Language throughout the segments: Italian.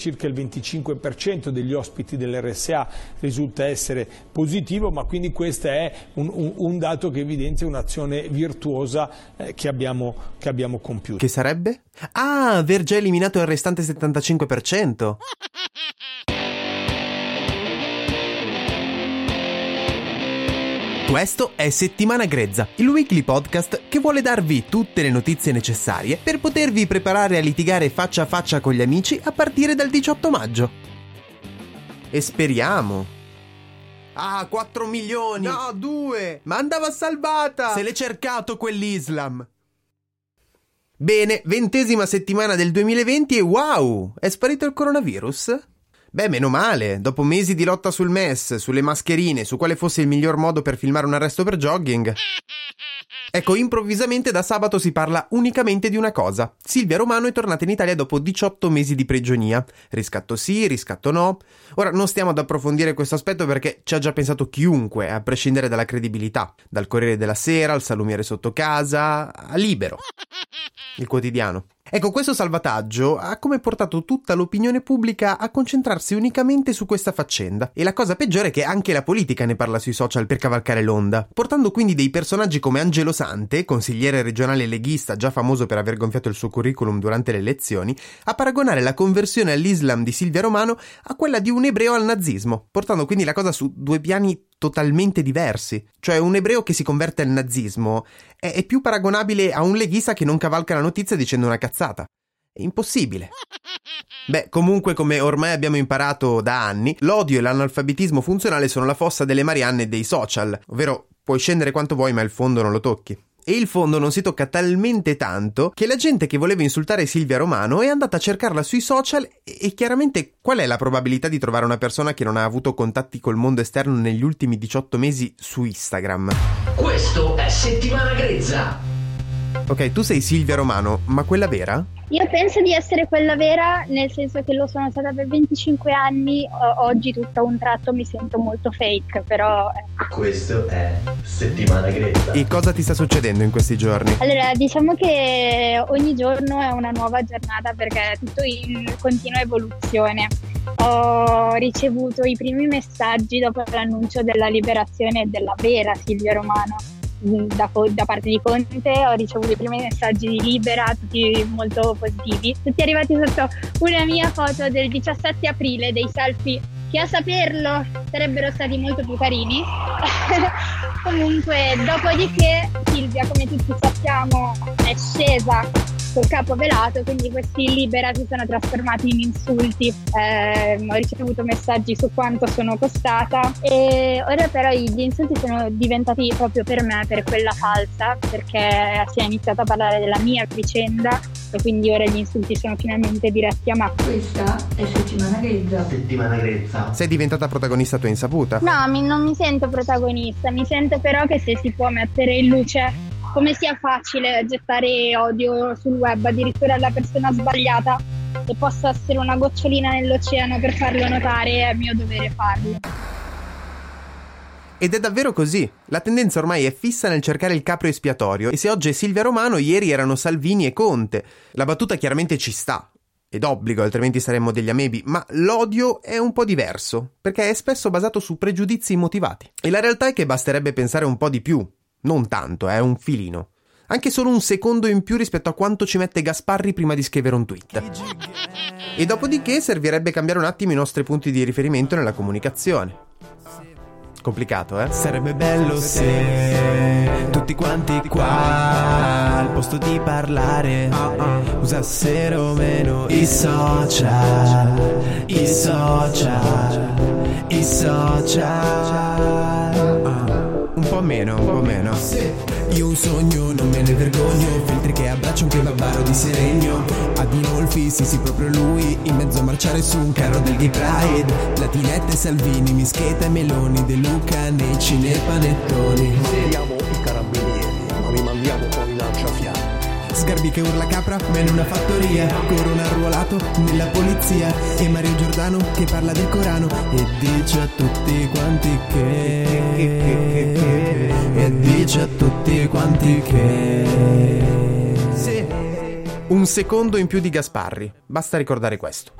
Circa il 25% degli ospiti dell'RSA risulta essere positivo, ma quindi questo è un, un, un, dato che evidenzia un'azione virtuosa eh, che, abbiamo, che abbiamo compiuto. Che sarebbe? Ah, aver già eliminato il restante 75%. Questo è Settimana Grezza, il weekly podcast che vuole darvi tutte le notizie necessarie per potervi preparare a litigare faccia a faccia con gli amici a partire dal 18 maggio. E speriamo. Ah, 4 milioni! No, 2! Ma andava salvata! Se l'è cercato quell'Islam! Bene, ventesima settimana del 2020 e wow! È sparito il coronavirus? Beh, meno male, dopo mesi di lotta sul MES, sulle mascherine, su quale fosse il miglior modo per filmare un arresto per jogging. Ecco, improvvisamente da sabato si parla unicamente di una cosa. Silvia Romano è tornata in Italia dopo 18 mesi di prigionia. Riscatto sì, riscatto no. Ora non stiamo ad approfondire questo aspetto perché ci ha già pensato chiunque, a prescindere dalla credibilità. Dal Corriere della Sera, al salumiere sotto casa, a Libero. Il quotidiano. Ecco, questo salvataggio ha come portato tutta l'opinione pubblica a concentrarsi unicamente su questa faccenda. E la cosa peggiore è che anche la politica ne parla sui social per cavalcare l'onda, portando quindi dei personaggi come Angelo Sante, consigliere regionale leghista già famoso per aver gonfiato il suo curriculum durante le elezioni, a paragonare la conversione all'Islam di Silvia Romano a quella di un ebreo al nazismo, portando quindi la cosa su due piani totalmente diversi. Cioè, un ebreo che si converte al nazismo è, è più paragonabile a un leghista che non cavalca la notizia dicendo una cazzata. È impossibile. Beh, comunque, come ormai abbiamo imparato da anni, l'odio e l'analfabetismo funzionale sono la fossa delle Marianne dei social, ovvero puoi scendere quanto vuoi, ma il fondo non lo tocchi e il fondo non si tocca talmente tanto che la gente che voleva insultare Silvia Romano è andata a cercarla sui social e chiaramente qual è la probabilità di trovare una persona che non ha avuto contatti col mondo esterno negli ultimi 18 mesi su Instagram? Questo è Settimana Grezza. Ok, tu sei Silvia Romano, ma quella vera? Io penso di essere quella vera, nel senso che lo sono stata per 25 anni, oggi tutto a un tratto mi sento molto fake, però... Ecco. Questo è Settimana Grezza. E cosa ti sta succedendo in questi giorni? Allora, diciamo che ogni giorno è una nuova giornata perché è tutto in continua evoluzione. Ho ricevuto i primi messaggi dopo l'annuncio della liberazione della vera Silvia Romano da, da, parte di Conte, ho ricevuto i primi messaggi di Libera, tutti molto positivi, tutti arrivati sotto una mia foto del 17 aprile dei selfie che a saperlo sarebbero stati molto più carini. Comunque, dopodiché Silvia, come tutti sappiamo, è scesa col capo velato, quindi questi libera si sono trasformati in insulti. Eh, ho ricevuto messaggi su quanto sono costata e ora però gli insulti sono diventati proprio per me, per quella falsa, perché si è iniziato a parlare della mia vicenda e quindi ora gli insulti sono finalmente diretti a me. Questa è settimana grezza. Settimana grezza. Sei diventata protagonista a tua insaputa? No, mi, non mi sento protagonista, mi sento però che se si può mettere in luce come sia facile gettare odio sul web, addirittura alla persona sbagliata e possa essere una gocciolina nell'oceano per farlo notare, è mio dovere farlo. Ed è davvero così. La tendenza ormai è fissa nel cercare il capro espiatorio e se oggi è Silvia Romano, ieri erano Salvini e Conte. La battuta chiaramente ci sta. Ed obbligo, altrimenti saremmo degli amebi, ma l'odio è un po' diverso, perché è spesso basato su pregiudizi immotivati. E la realtà è che basterebbe pensare un po' di più, non tanto, è eh, un filino. Anche solo un secondo in più rispetto a quanto ci mette Gasparri prima di scrivere un tweet. E dopodiché servirebbe cambiare un attimo i nostri punti di riferimento nella comunicazione. Complicato, eh? Sarebbe bello se tutti quanti qua al posto di parlare usassero meno i social, i social, i social po' meno, un po' meno. Io un sogno, non me ne vergogno. Filtri che abbraccio un kebabaro di Seregno. Adinolfi, sì, sì, proprio lui. In mezzo a marciare su un carro del gay pride. Latinette, Salvini, Mischeta e Meloni. De Luca, nei cinepanettoni. Siamo i carabinieri, ma li mandiamo poi lanciafiamme. Sgarbi che urla capra, ma in una fattoria Corona arruolato nella polizia E Mario Giordano che parla del Corano E dice a tutti quanti che E dice a tutti quanti che Sì. Un secondo in più di Gasparri. Basta ricordare questo.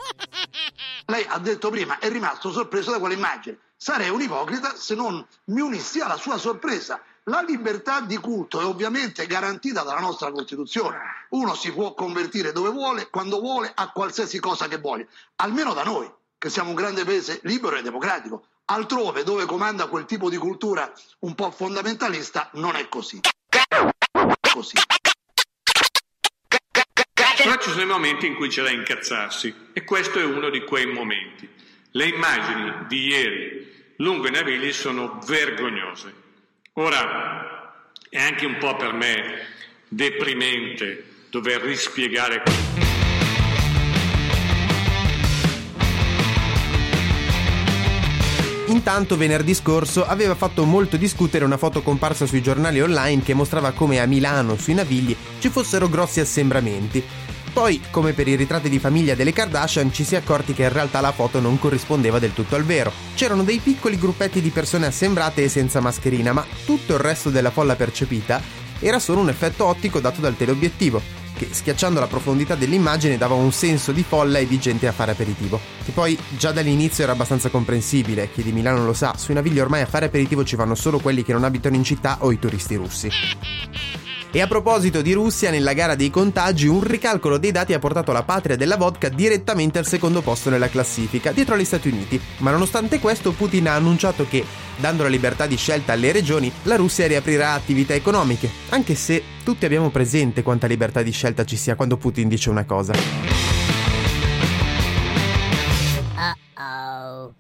Lei ha detto prima, è rimasto sorpreso da quell'immagine. Sarei un ipocrita se non mi unissi alla sua sorpresa. La libertà di culto è ovviamente garantita dalla nostra Costituzione. Uno si può convertire dove vuole, quando vuole, a qualsiasi cosa che vuole. Almeno da noi, che siamo un grande paese libero e democratico. Altrove, dove comanda quel tipo di cultura un po' fondamentalista, non è così. Così. Però ci sono i momenti in cui c'è da incazzarsi e questo è uno di quei momenti. Le immagini di ieri lungo i navigli sono vergognose. Ora è anche un po' per me deprimente dover rispiegare Intanto venerdì scorso aveva fatto molto discutere una foto comparsa sui giornali online che mostrava come a Milano, sui Navigli, ci fossero grossi assembramenti. Poi, come per i ritratti di famiglia delle Kardashian, ci si è accorti che in realtà la foto non corrispondeva del tutto al vero. C'erano dei piccoli gruppetti di persone assembrate e senza mascherina, ma tutto il resto della folla percepita era solo un effetto ottico dato dal teleobiettivo, che schiacciando la profondità dell'immagine dava un senso di folla e di gente a fare aperitivo. Che poi già dall'inizio era abbastanza comprensibile, chi di Milano lo sa, sui navigli ormai a fare aperitivo ci vanno solo quelli che non abitano in città o i turisti russi. E a proposito di Russia, nella gara dei contagi, un ricalcolo dei dati ha portato la patria della vodka direttamente al secondo posto nella classifica, dietro agli Stati Uniti. Ma nonostante questo, Putin ha annunciato che, dando la libertà di scelta alle regioni, la Russia riaprirà attività economiche, anche se tutti abbiamo presente quanta libertà di scelta ci sia quando Putin dice una cosa.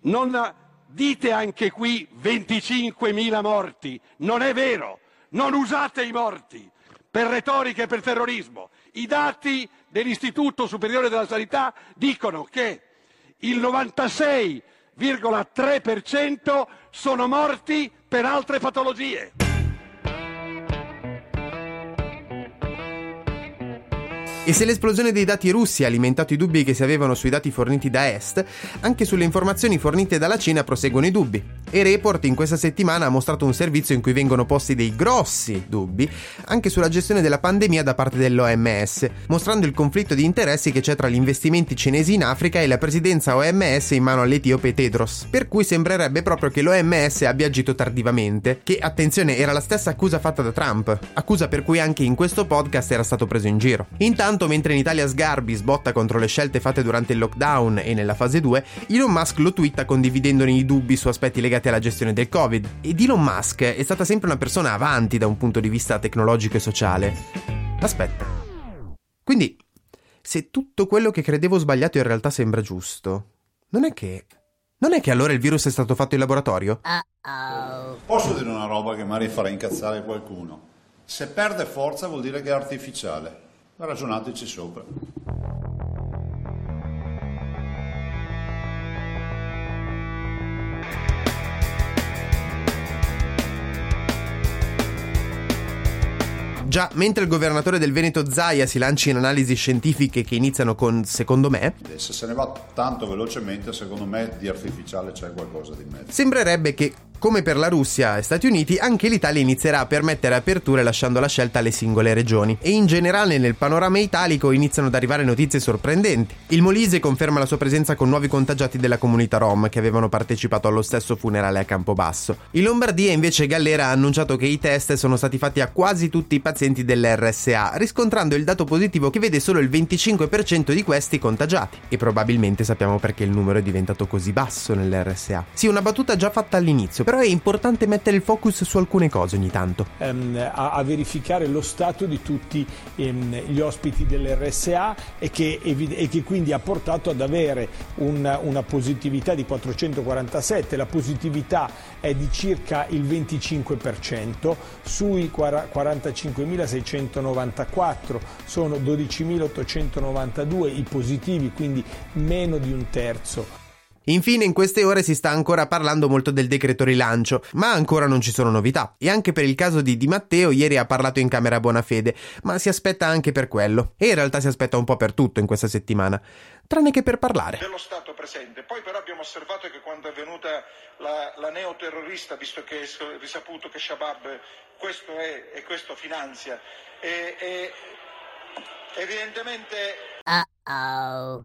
Non dite anche qui 25.000 morti, non è vero, non usate i morti per retorica e per terrorismo. I dati dell'Istituto Superiore della Sanità dicono che il 96,3% sono morti per altre patologie. E se l'esplosione dei dati russi ha alimentato i dubbi che si avevano sui dati forniti da Est, anche sulle informazioni fornite dalla Cina proseguono i dubbi. E Report in questa settimana ha mostrato un servizio in cui vengono posti dei grossi dubbi anche sulla gestione della pandemia da parte dell'OMS, mostrando il conflitto di interessi che c'è tra gli investimenti cinesi in Africa e la presidenza OMS in mano all'etiope Tedros. Per cui sembrerebbe proprio che l'OMS abbia agito tardivamente, che attenzione era la stessa accusa fatta da Trump, accusa per cui anche in questo podcast era stato preso in giro. Intanto mentre in Italia Sgarbi sbotta contro le scelte fatte durante il lockdown e nella fase 2, Elon Musk lo twitta condividendone i dubbi su aspetti legati alla gestione del Covid. Ed Elon Musk è stata sempre una persona avanti da un punto di vista tecnologico e sociale. Aspetta. Quindi, se tutto quello che credevo sbagliato in realtà sembra giusto, non è che... Non è che allora il virus è stato fatto in laboratorio? Posso dire una roba che magari farà incazzare qualcuno? Se perde forza vuol dire che è artificiale. Ragionateci sopra. Già, mentre il governatore del Veneto Zaia si lancia in analisi scientifiche che iniziano con secondo me, Se se ne va tanto velocemente, secondo me di artificiale c'è qualcosa di mezzo. sembrerebbe che, come per la Russia e Stati Uniti, anche l'Italia inizierà a permettere aperture lasciando la scelta alle singole regioni. E in generale nel panorama italico iniziano ad arrivare notizie sorprendenti. Il Molise conferma la sua presenza con nuovi contagiati della comunità Rom che avevano partecipato allo stesso funerale a Campobasso. In Lombardia invece Gallera ha annunciato che i test sono stati fatti a quasi tutti i pazienti dell'RSA, riscontrando il dato positivo che vede solo il 25% di questi contagiati. E probabilmente sappiamo perché il numero è diventato così basso nell'RSA. Sì, una battuta già fatta all'inizio, però è importante mettere il focus su alcune cose ogni tanto. Ehm, a, a, verificare lo stato di tutti ehm, gli ospiti dell'RSA e che, e che, quindi ha portato ad avere un, una positività di 447, la positività è di circa il 25%, sui 45.694 sono 12.892 i positivi, quindi meno di un terzo. Infine, in queste ore si sta ancora parlando molto del decreto rilancio, ma ancora non ci sono novità. E anche per il caso di Di Matteo, ieri ha parlato in camera Buonafede, ma si aspetta anche per quello. E in realtà si aspetta un po' per tutto in questa settimana, tranne che per parlare. Dello Stato presente. Poi però abbiamo osservato che quando è venuta la, la neoterrorista, visto che è risaputo che Shabab questo è e questo finanzia, e, e evidentemente... Uh-oh.